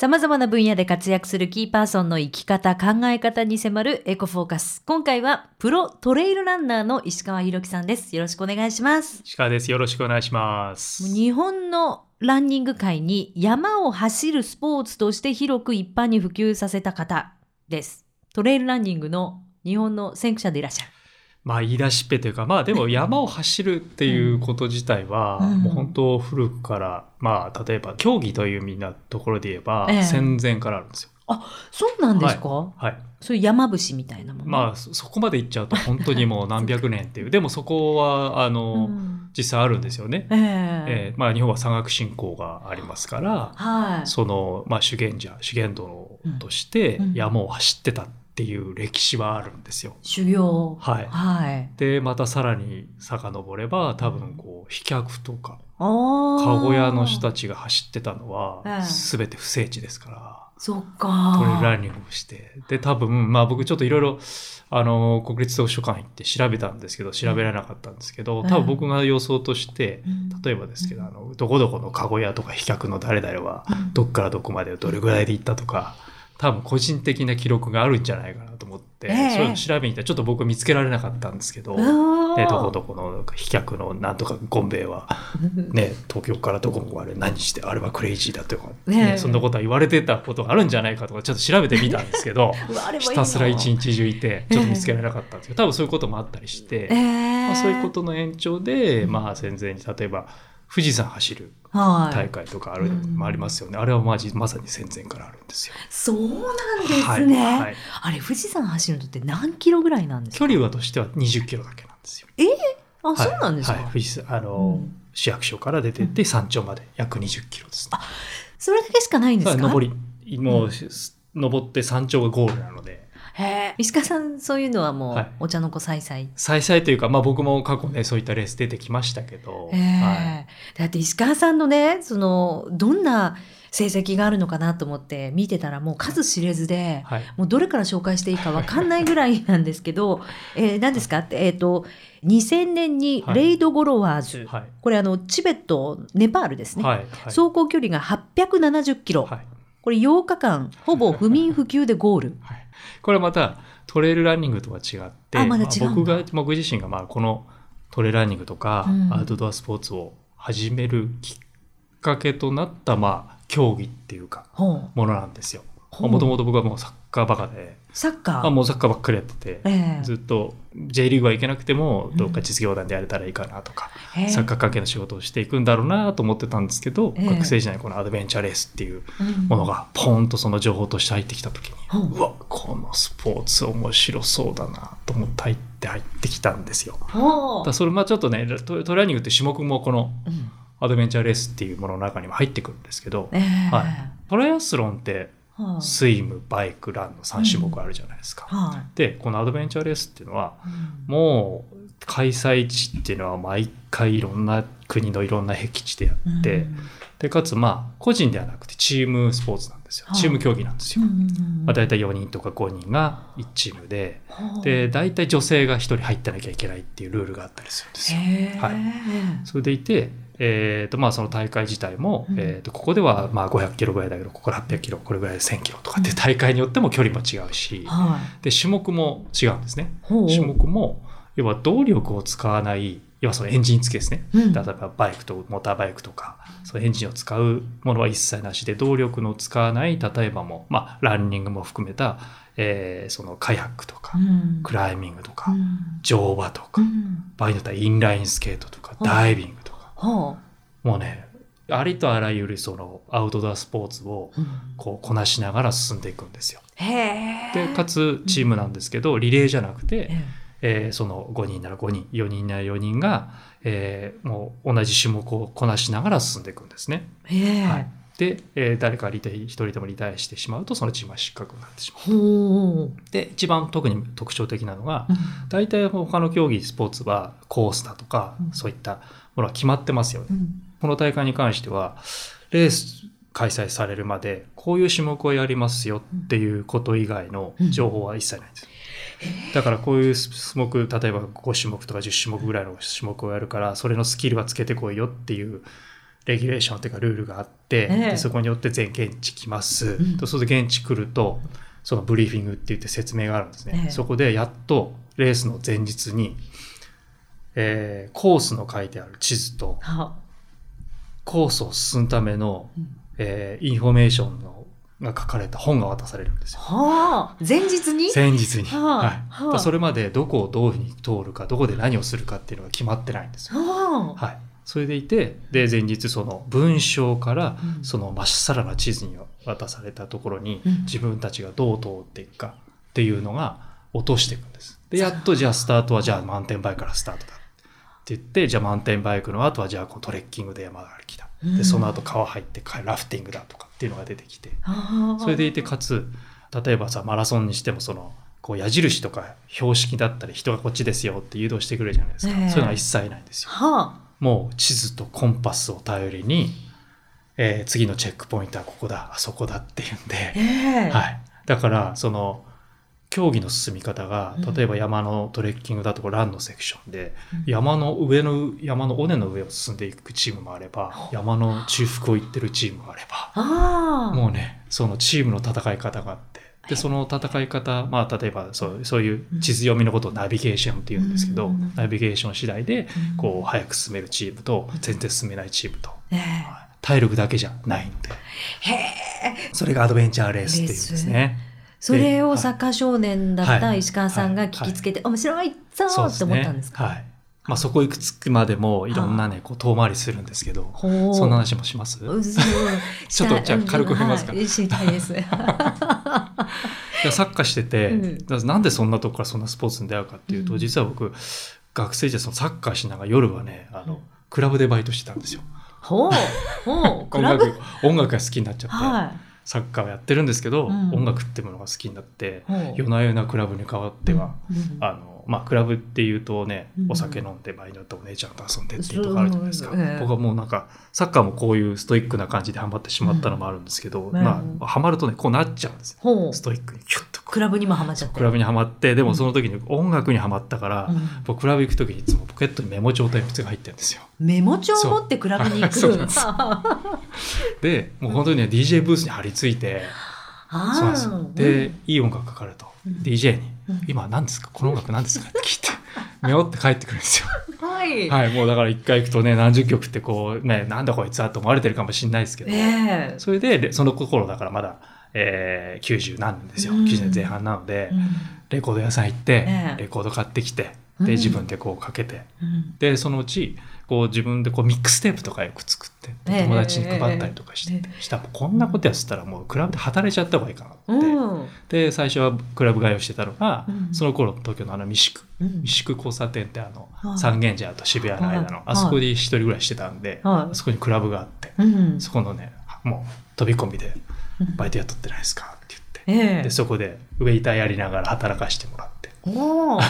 様々な分野で活躍するキーパーソンの生き方、考え方に迫るエコフォーカス。今回はプロトレイルランナーの石川博樹さんです。よろしくお願いします。石川です。よろしくお願いします。日本のランニング界に山を走るスポーツとして広く一般に普及させた方です。トレイルランニングの日本の先駆者でいらっしゃる。まあ言い出しっぺというか、まあでも山を走るっていうこと自体は、うんもう本当古くから、まあ例えば競技というみんなところで言えば、ええ戦前からあるんですよ。そうなんですか、はい。そういう山伏みたいなもの？まあそそこまで行っちゃうと本当にもう何百年っていう。でもそこは、あの、うん実際あるんですよね。ええええまあ日本は山岳信仰がありますから、はい。その、まあ修験者、修験道としてうん山を走ってたっていう歴史はあるんですよ。修行。はいはい。でまたさらに遡れば多分こう飛脚とかああ。籠屋の人たちが走ってたのはええ全て不整地ですからそっか。トレイルランニングをしてで多分まあ僕ちょっといろいろあの国立図書館行って調べたんですけど調べられなかったんですけどええ多分僕が予想としてうん例えばですけどあのどこどこの籠屋とか飛脚の誰々はうんどっからどこまでどれぐらいで行ったとか多分個人的な記録があるんじゃないかなと思って、ええ。そういうの調べに行ったらちょっと僕見つけられなかったんですけど。あー。でどこどこの飛脚のなんとかゴンベイは、ね、東京からどこまで何してあれはクレイジーだとか、ねそんなことは言われてたことがあるんじゃないかとかちょっと調べてみたんですけど ひたすら一日中いて ちょっと見つけられなかったんですけど多分そういうこともあったりして、ええ。まあ、そういうことの延長で、まあ、戦前に例えば富士山走るはい。大会とかある、うん。まあありますよね。あれはまじまさに戦前からあるんですよ。そうなんですはいね。はい。あれ、富士山走るのって何キロぐらいなんですか？距離はとしては20キロだけなんですよ。あ、そうなんですか、はい、富士山あの、うん。市役所から出てって山頂まで約20キロです、ね。それだけしかないんですか？登りもう、登って山頂がゴールなのでへえ。石川さん、そういうのはもう、はい。お茶の子さいさい？再々というか、まあ、僕も過去ねそういったレース出てきましたけど、ええはい。だって石川さんのね、その、どんな成績があるのかなと思って見てたらもう数知れずで、はい。もうどれから紹介していいかわかんないぐらいなんですけど、えー、何ですか？って、えっ、と、2000年にはい。レイド・ゴロワーズ、はい。これあの、チベット、ネパールですね。走行距離が870キロ。はいこれ8日間、ほぼ不眠不休でゴール。はい。これまたトレイルランニングとは違ってあまだ違うんだ。あ僕が僕自身がまあこのトレイルランニングとか、うん。アウトドアスポーツを始めるきっかけとなったまあ競技っていうかものなんですよ。もともと僕はもうサッカーバカで、サッカー？まあ、もうサッカーばっかりやってて、ええ。ずっと J リーグは行けなくてもどっか実業団でやれたらいいかなとか、サッカー関係の仕事をしていくんだろうなと思ってたんですけど、ええ。学生時代にこのアドベンチャーレースっていううんものがポーンとその情報として入ってきた時に、うん。うわこのスポーツ面白そうだなと思って入って入ってきたんですよ。だそれまあちょっとねトトレーニングって種目もこのアドベンチャーレースっていうものの中にも入ってくるんですけど、ええ。はい。トライアスロンってはあスイムバイクランの3種目あるじゃないですか。はでこのアドベンチャーレースっていうのはいうん。もう開催地っていうのは毎回いろんな国のいろんな僻地でやって、うん。でかつまあ個人ではなくてチームスポーツなんですよ、はい。チーム競技なんですよ、うんうんうんまあ、大体4人とか5人が1チームでで大体女性が1人入ってなきゃいけないっていうルールがあったりするんですよ。はい。それでいて、えーとまあ、その大会自体も、うん。えー、とここではまあ500キロぐらいだけどここ800キロこれぐらいで1000キロとかって大会によっても距離も違うし、はい。で種目も違うんですね。ほう。種目も要は動力を使わない要はそのエンジン付きですね、うん。例えばバイクとモーターバイクとかそのエンジンを使うものは一切なしで動力の使わない例えばもう、まあ、ランニングも含めた、えーそのカヤックとか、うん。クライミングとか、うん。乗馬とか、うん。場合によってはインラインスケートとかうんダイビングもうねありとあらゆるそのアウトドアスポーツをこうこなしながら進んでいくんですよ。でかつチームなんですけど、リレーじゃなくて、ええーその5人なら5人4人なら4人が、えーもう同じ種目をこなしながら進んでいくんですね。はい、で、えー誰かリタイ1人でもリタイアしてしまうとそのチームは失格になってしまう。で一番特に特徴的なのがうん。大体他の競技スポーツはコースだとか、うん。そういったものは決まってますよね。うん。この大会に関してはレース開催されるまでこういう種目をやりますよっていうこと以外の情報は一切ないんです。だからこういう種目例えば5種目とか10種目ぐらいの種目をやるからそれのスキルはつけてこいよっていうレギュレーションっていうかルールがあって、ええ。でそこによって全現地来ます、ん。でそうすると現地来るとそのブリーフィングって言って説明があるんですね、ええ。そこでやっとレースの前日に、えーコースの書いてある地図とはコースを進むための、うん。えーインフォメーションのが書かれた本が渡されるんですよ。はあ。前日に？前日に。はあ。はい。はそれまでどこをどういうふうに通るか、どこで何をするかっていうのが決まってないんですよ。はあ。はい。それでいて、で、前日その文章からうん。そのまっさらな地図に渡されたところにうん。自分たちがどう通っていくかっていうのが落としていくんです。で、やっとじゃあスタートはじゃあマウンテンバイクからスタートだって言って、じゃあマウンテンバイクの後はじゃあこうトレッキングで山歩きだ。うん。で、その後川入ってラフティングだとかっていうのが出てきて、はあ。それでいてかつ例えばさマラソンにしてもそのこう矢印とか標識だったり人がこっちですよって誘導してくれるじゃないですか、ええ。そういうのは一切ないんですよ。はもう地図とコンパスを頼りに、えー次のチェックポイントはここだあそこだっていうんあで、ええ。はい、だからその競技の進み方がうん。例えば山のトレッキングだとかランのセクションでうん。山の上の山の尾根の上を進んでいくチームもあれば山の中腹を行ってるチームもあればもうね、そのチームの戦い方があって、で、その戦い方、まあ、例えばそう、そういう地図読みのことをナビゲーションって言うんですけど、うんナビゲーション次第で、うん。こう、早く進めるチームと、全然進めないチームと、体力だけじゃないので、へえ。それがアドベンチャーレースっていうんですね。それをはい。サッカー少年だったはい。石川さんが聞きつけて、面白いぞーって思ったんですか？はい。まあ、そこ行くつくまでも、いろんなね、こう、遠回りするんですけど、そんな話もします？うん ちょっとじゃあ軽く触れますか？はい知りたいです。いやサッカーしてて、うん。なん。でそん。なとこからそん。なスポーツに出会うかっていうと、うん。実は僕学生時代そのサッカーしながら夜はねあの、うん。クラブでバイトしてたん。ですよほうほうク音楽音楽が好きになっちゃって、はサッカーをやってるんですけど、うん。音楽ってものが好きになって夜な夜なクラブに変わっては、うん。あのまあクラブっていうとね、うん。お酒飲んで場合によってお姉ちゃんと遊んでっていうとこあるじゃないですか、僕はもうなんかサッカーもこういうストイックな感じでハマってしまったのもあるんですけど、うん。まあハマるとねこうなっちゃうんですよ。ストイックにキュッとクラブにもハマっちゃって。クラブにはまってでもその時に音楽にはまったから、うん。僕クラブ行く時にいつもポケットにメモ帳と鉛筆が入ってるんですよ。メモ帳を持ってクラブに行く。ん ですでもう本当にね DJ ブースに張り付いてあそうなんですで、いい音楽かかると、うん。DJ にうん「今何ですか？この音楽何ですか?」って聞いて メモって帰ってくるんですよ。うんはい。はいもうだから一回行くとね何十曲ってこうねなんだこいつはと思われてるかもしれないですけど、ええ。それでレその頃だからまだ、えー、90何年ですよ、うん。90年前半なので、うん。レコード屋さん行って、ええ。レコード買ってきてうん。で自分でこうかけて、うん。でそのうちこう自分でこうミックステープとかよく作ってええ友達に配ったりとかして、えしたらこんなことやってたらもうクラブで働いちゃった方がいいかなって、うん。で最初はクラブ通いをしてたのが、うん。その頃東京のあの三宿。うん。三宿交差点ってあの、はい。三軒茶屋と渋谷の間の、はい。あそこで一人ぐらいしてたんで、はい。あそこにクラブがあって、うん。そこのねもう飛び込みでうん。バイト雇ってないですかって言って、ええ。でそこでウェイターやりながら働かしてもらっておお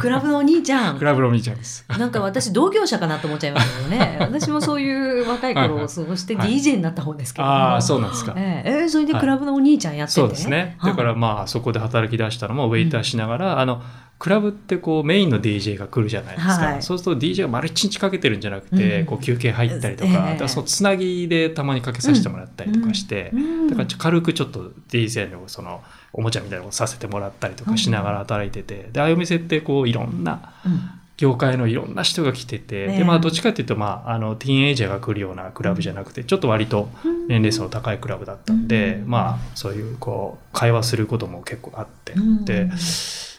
クラブのお兄ちゃん。クラブのお兄ちゃんです。なんか私同業者かなと思っちゃいましたけどね。私もそういう若い頃を過ごしてはい。DJ になった方ですけど。も、ああそうなんですか。ええええそれでクラブのお兄ちゃんやってて、そうですね。だからまあそこで働き出したのもウェイターしながら、あのクラブってこうメインの DJ が来るじゃないですか。はい。そうすると DJ が丸一日かけてるんじゃなくて、うん。こう休憩入ったりとか、ええだそのつなぎでたまにかけさせてもらったりとかして、うん。だから軽くちょっと DJ のそのおもちゃみたいなのをさせてもらったりとかしながら働いてて、でああいうお店ってこういろんなうん。業界のいろんな人が来てて、ええ。でまあどっちかっていうとまああのティーンエイジャーが来るようなクラブじゃなくて、ちょっと割と年齢層の高いクラブだったんで、うん。まあそういうこう会話することも結構あって、うん。で、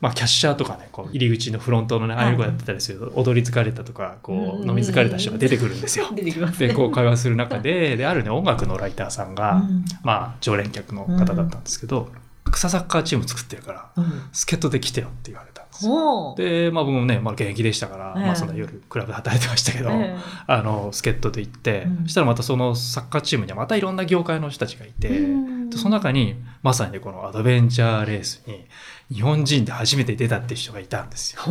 まあ、キャッシャーとかねこう入り口のフロントのねああいう子やってたりすると踊り疲れたとかこううん。飲み疲れた人が出てくるんですよ。出てきますね。でこう会話する中でであるね音楽のライターさんが、うん。まあ常連客の方だったんですけど、草サッカーチーム作ってるからうん。助っ人で来てよって言われたんですよ。で、まあ、僕もね、まあ、現役でしたから、ええ。まあ、そんな夜クラブで働いてましたけど、えあの助っ人で行って、うん。そしたらまたそのサッカーチームにはまたいろんな業界の人たちがいて、その中にまさにねこのアドベンチャーレースに日本人で初めて出たっていう人がいたんですよ。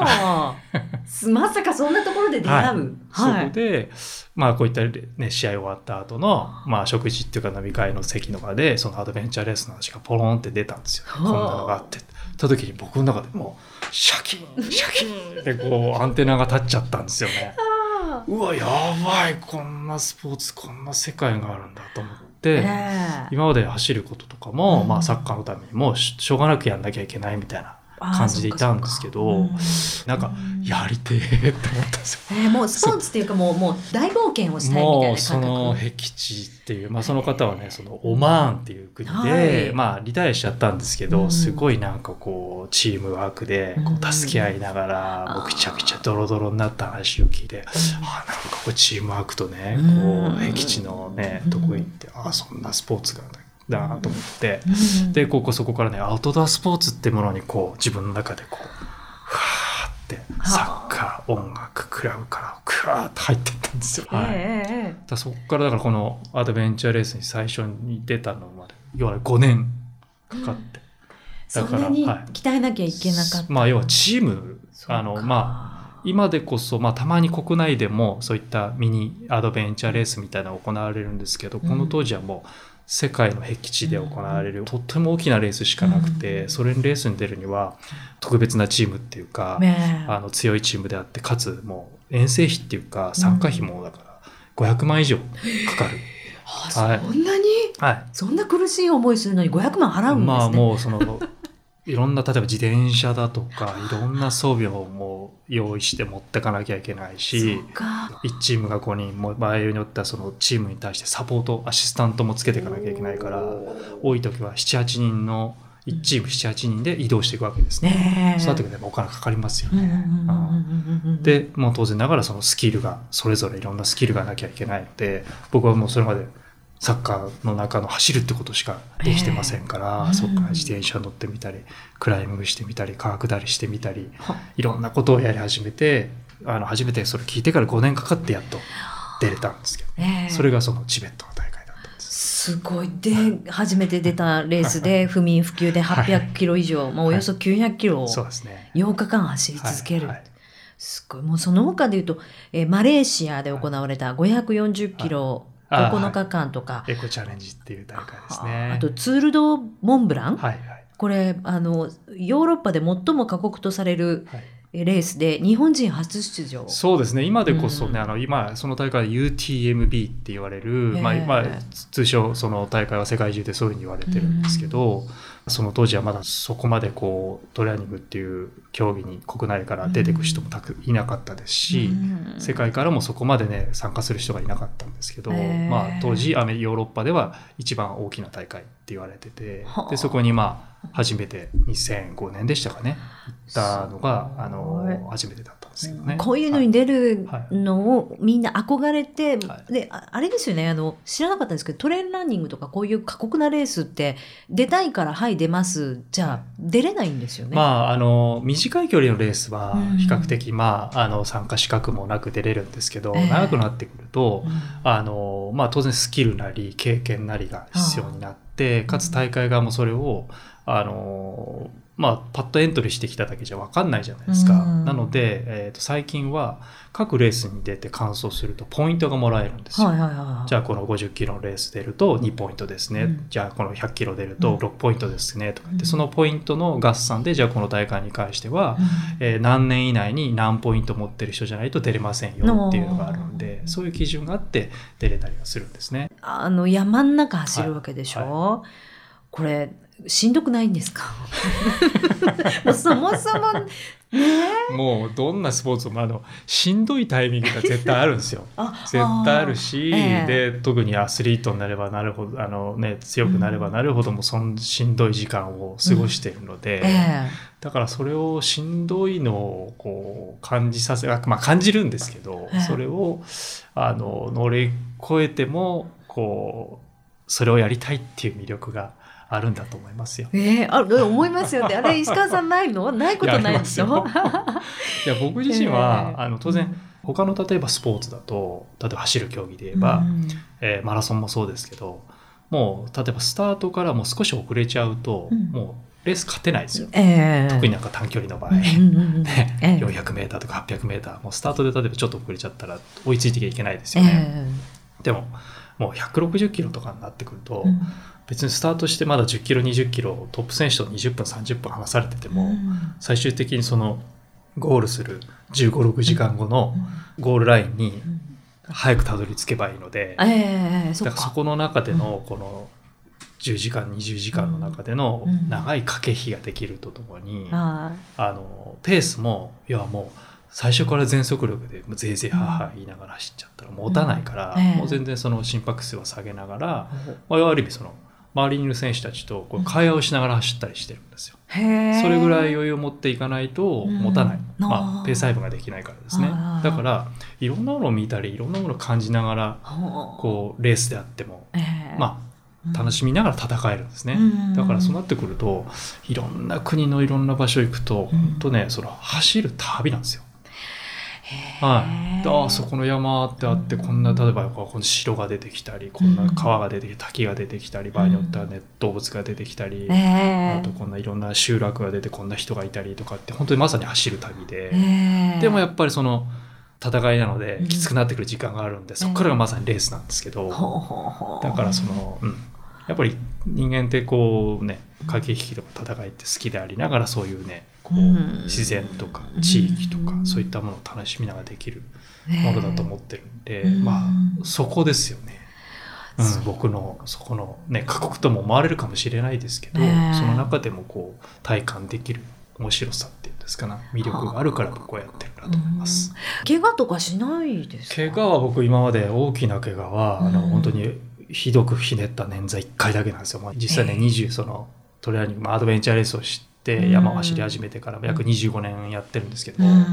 まさかそんなところで出会う、そこで、まあこういった、ね、試合終わった後の、まあ食事っていうか飲み会の席の場で、そのアドベンチャーレースの話がポロンって出たんですよ。こんなのがあって。た時に僕の中でもう、シャキン、シャキンってこうアンテナが立っちゃったんですよね。うわやばい。こんなスポーツこんな世界があるんだと思って、ええ。今まで走ることとかも、うん。まあ、サッカーのためにもししょうがなくやんなきゃいけないみたいな感じでいたんですけどそっかそっなんかうん。やりてえって思ったんですよ。えーもうスポーツっていうかもうもう大冒険をしたいみたいもうな感その覚僻地っていう、まあ、その方はねそのオマーンっていう国で、はい。まあリタイアしちゃったんですけど、うん。すごいなんかこうチームワークでこうん。う助け合いながら、あー。もうくちゃくちゃドロドロになった話を聞いて、あなんかこうチームワークとね、うん。こう僻地のねとこ行って、ああそんなスポーツがだなと思って。うん。でここそこからねアウトドアスポーツってものにこう自分の中でこうふわーってサッカー音楽クラブからクワーって入ってったんですよ。はい。ええ。ええだからそこからだからこのアドベンチャーレースに最初に出たのまで要は5年かかって、そんなにはい鍛えなきゃいけなかった、まあ要はチームあのまあ今でこそ、まあ、たまに国内でもそういったミニアドベンチャーレースみたいなのが行われるんですけど、うんこの当時はもう世界の僻地で行われる、とっても大きなレースしかなくて、うん。それにレースに出るには特別なチームっていうか、あの強いチームであってかつもう遠征費っていうか参加費もだから500万以上かかる。あはいそんなに？はい。そんな苦しい思いするのに500万払うんですね、まあもうそのいろんな例えば自転車だとかいろんな装備をもう用意して持ってかなきゃいけないしそうか1チームが5人も場合によってはそのチームに対してサポートアシスタントもつけていかなきゃいけないから多い時は78人の1チーム78人で移動していくわけですね。そうなってくるとお金かかりますよね。でもう当然ながらそのスキルがそれぞれいろんなスキルがなきゃいけないので僕はもうそれまでサッカーの中の走るってことしかできてませんから、ええそこか自転車乗ってみたりクライミングしてみたり川下りしてみたりは。いろんなことをやり始めてあの初めてそれ聞いてから5年かかってやっと出れたんですけど、ねえ。それがそのチベットの大会だったんです。すごい。で初めて出たレースで不眠不休で800キロ以上、まあ、およそ900キロをそうですね。8日間走り続ける、はい。はい。すごい。もうその他でいうと、えーマレーシアで行われた540キロ9日間とか、エコチャレンジっていう大会ですあね。あとツール・ド・モンブラン、はいはい。これあのヨーロッパで最も過酷とされるはい。えーレースで日本人初出場。そうですね。今でこそね、うん。あの今その大会は UTMB って言われる、まあええまあ、通称その大会は世界中でそういうふうに言われてるんですけど、その当時はまだそこまでこうトレーニングっていう競技に国内から出てく人もたくいなかったですし、うん。世界からもそこまでね参加する人がいなかったんですけど、ええまあ、当時アメリヨーロッパでは一番大きな大会って言われててはあ。でそこにまあ初めて2005年でしたかね行ったのがあの初めてだった。んですけどね。こういうのに出るはい。のをみんな憧れて、はい。でああれですよね。あの知らなかったんですけどトレイルランニングとかこういう過酷なレースって出たいからはい出ます。じゃあ出れないんですよね。まあ、あの短い距離のレースはうん。比較的、まあ、あの参加資格もなく出れるんですけど、ええ。長くなってくると、うん。あのまあ、当然スキルなり経験なりが必要になって、かつ大会側もそれをあの、まあ、パッとエントリーしてきただけじゃ分かんないじゃないですか。うん。なので、えーと最近は各レースに出て完走するとポイントがもらえるんですよ。はいはいはい。じゃあこの50キロのレース出ると2ポイントですね、うん。じゃあこの100キロ出るうん。と6ポイントですね。とか言って、うん。そのポイントの合算でじゃあこの大会に関しては、うん。えー何年以内に何ポイント持ってる人じゃないと出れませんよっていうのがあるのでうん。そういう基準があって出れたりはするんですね。あの山ん中走るわけでしょ、これしんどくないんですか？もうそもそもね。もうどんなスポーツもあのしんどいタイミングが絶対あるんですよ。あ絶対あるし、ええ。で特にアスリートになればなるほどあの、ね、強くなればなるほどもそんしんどい時間を過ごしているので、え。だからそれをしんどいのをこう感じさせあまあ感じるんですけど、ええ。それをあの乗り越えてもこうそれをやりたいっていう魅力があるんだと思いますよ。ええあ思いますよねあれ石川さんないの？ないことないでしょ？いや僕自身は、ええあの当然他の例えばスポーツだと例えば走る競技で言えば、うん。えーマラソンもそうですけどもう例えばスタートからもう少し遅れちゃうと、うん。もうレース勝てないですよ。ええ特になんか短距離の場合、ね。ええ 400m とか 800m もうスタートで例えばちょっと遅れちゃったら追いついていけないですよね。えでももう160キロとかになってくると、えうん別にスタートしてまだ10キロ20キロトップ選手と20分30分離されてても、最終的にそのゴールする15、6時間後のゴールラインに早くたどり着けばいいので、ええそ。だからそこの中でのこの10時間20時間の中でのうん。長い駆け引きができるとともに、はあのペースもいやもう最初から全速力でぜいぜいはーはー言いながら走っちゃったら持たないから、もう全然その心拍数は下げながら、い。まあ、ある意味その周りにいる選手たちとこう会話をしながら走ったりしてるんですよ。それぐらい余裕を持っていかないとうん。持たない、あ。ーまあ、ペース配分ができないからですね。だからいろんなものを見たりいろんなものを感じながらこうレースであっても、ええ。まあ、楽しみながら戦えるんですね、うん。だからそうなってくるといろんな国のいろんな場所行くと、うん。本当ねその走る旅なんですよ。はい、ああそこの山ってあってこんな例えばこうこの城が出てきたりこんな川が出てきた滝が出てきたり場合によってはね動物が出てきたり、ええあとこんないろんな集落が出てこんな人がいたりとかって本当にまさに走る旅で、ええでもやっぱりその戦いなのでうん。きつくなってくる時間があるんで、そこからがまさにレースなんですけど、だからその、うん、やっぱり人間ってこうね駆け引きとか戦いって好きでありながらそういうねこううん。自然とか地域とかうん。そういったものを楽しみながらできるええ。ものだと思ってるんで、うん。まあそこですよね。うん、僕のそこのね過酷とも思われるかもしれないですけど、その中でもこう体感できる面白さっていうんですかな魅力があるから僕はやってるなと思います。怪我とかしないですか？怪我は僕今まで大きな怪我は、あのうん。本当にひどくひねった捻挫1回だけなんですよ。まあ実際ね、ええ20そのトレーニング、まあ、アドベンチャーレースを知ってうん山を走り始めてから約25年やってるんですけど、うん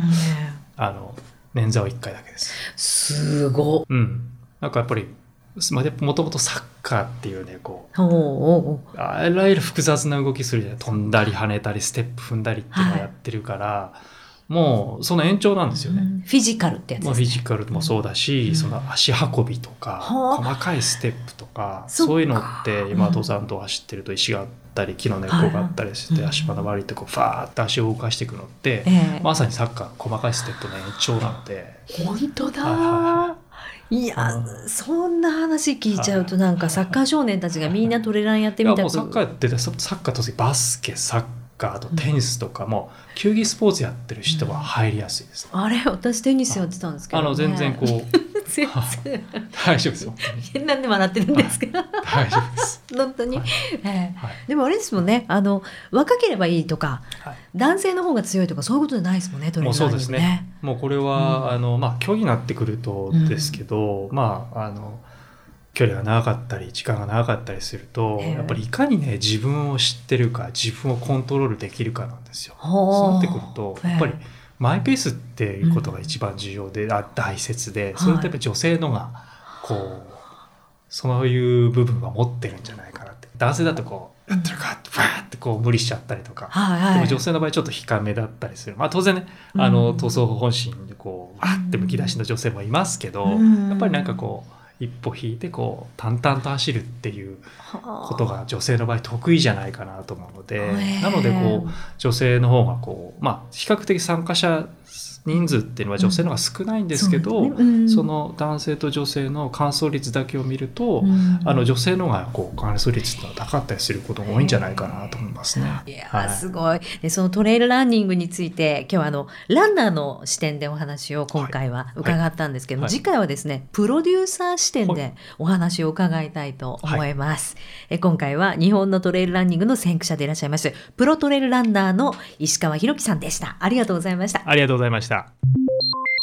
あの捻挫は1回だけです。すごっうん。なんかやっぱり、まあ、でもともとサッカーっていうね、こほうほうう、あらゆる複雑な動きするじゃない。飛んだり跳ねたり、ステップ踏んだりっていうのをやってるから、もうその延長なんですよね。うん。フィジカルってやつね。フィジカルもそうだし、うん。その足運びとか、はあ。細かいステップとか、そういうのってうん。今登山道走ってると石があったり木の根っこがあったりして、はい足場の悪いとこファーって足を動かしていくのって、ええ。まさにサッカーの細かいステップの延長なので、本当だ、はいや、うん。そんな話聞いちゃうとなんかサッカー少年たちがみんなトレランやっていみたく。サッカーやってサッカーとバスケサッカーとテニスとかも球技スポーツやってる人は入りやすいです、あれ私テニスやってたんですけど、ね、あの全然こう 全然。大丈夫です。よなんで笑ってるんですか 大丈夫です、本当に、はい。ええ。はい。でもあれですもんね。あの若ければいいとかはい。男性の方が強いとかそういうことじゃないですもんねトレもうーラーにもそうですね。もうこれは、うん。あのまあ競技になってくるとですけど、まああの距離が長かったり時間が長かったりすると、ええ。やっぱりいかにね自分を知ってるか自分をコントロールできるかなんですよ。そうなってくるとやっぱりえマイペースっていうことが一番重要で、あ大切でそれってやっぱり女性のがこうそういう部分は持ってるんじゃないかなって。男性だとこうやってるか？ってバーってこう無理しちゃったりとか。はいはい。でも女性の場合ちょっと控えめだったりする。まあ当然ね、あの、うん塗装本心でこう、わーってむき出しの女性もいますけど、うん。やっぱりなんかこう、一歩引いてこう、淡々と走るっていうこことが女性の場合得意じゃないかなと思うので、なのでこう、女性の方がこう、まあ比較的参加者人数っていうのは女性の方が少ないんですけど、その男性と女性の乾燥率だけを見ると、あの女性の方がこう乾燥率っていうのは高かったりすることが多いんじゃないかなと思いますね。いやーはい。すごい。でそのトレイルランニングについて今日はあのランナーの視点でお話を今回は伺ったんですけども、はい。次回はですねプロデューサー視点でお話を伺いたいと思います、え今回は日本のトレイルランニングの先駆者でいらっしゃいますプロトレイルランナーの石川博樹さんでした。ありがとうございました。ありがとうございました。ました。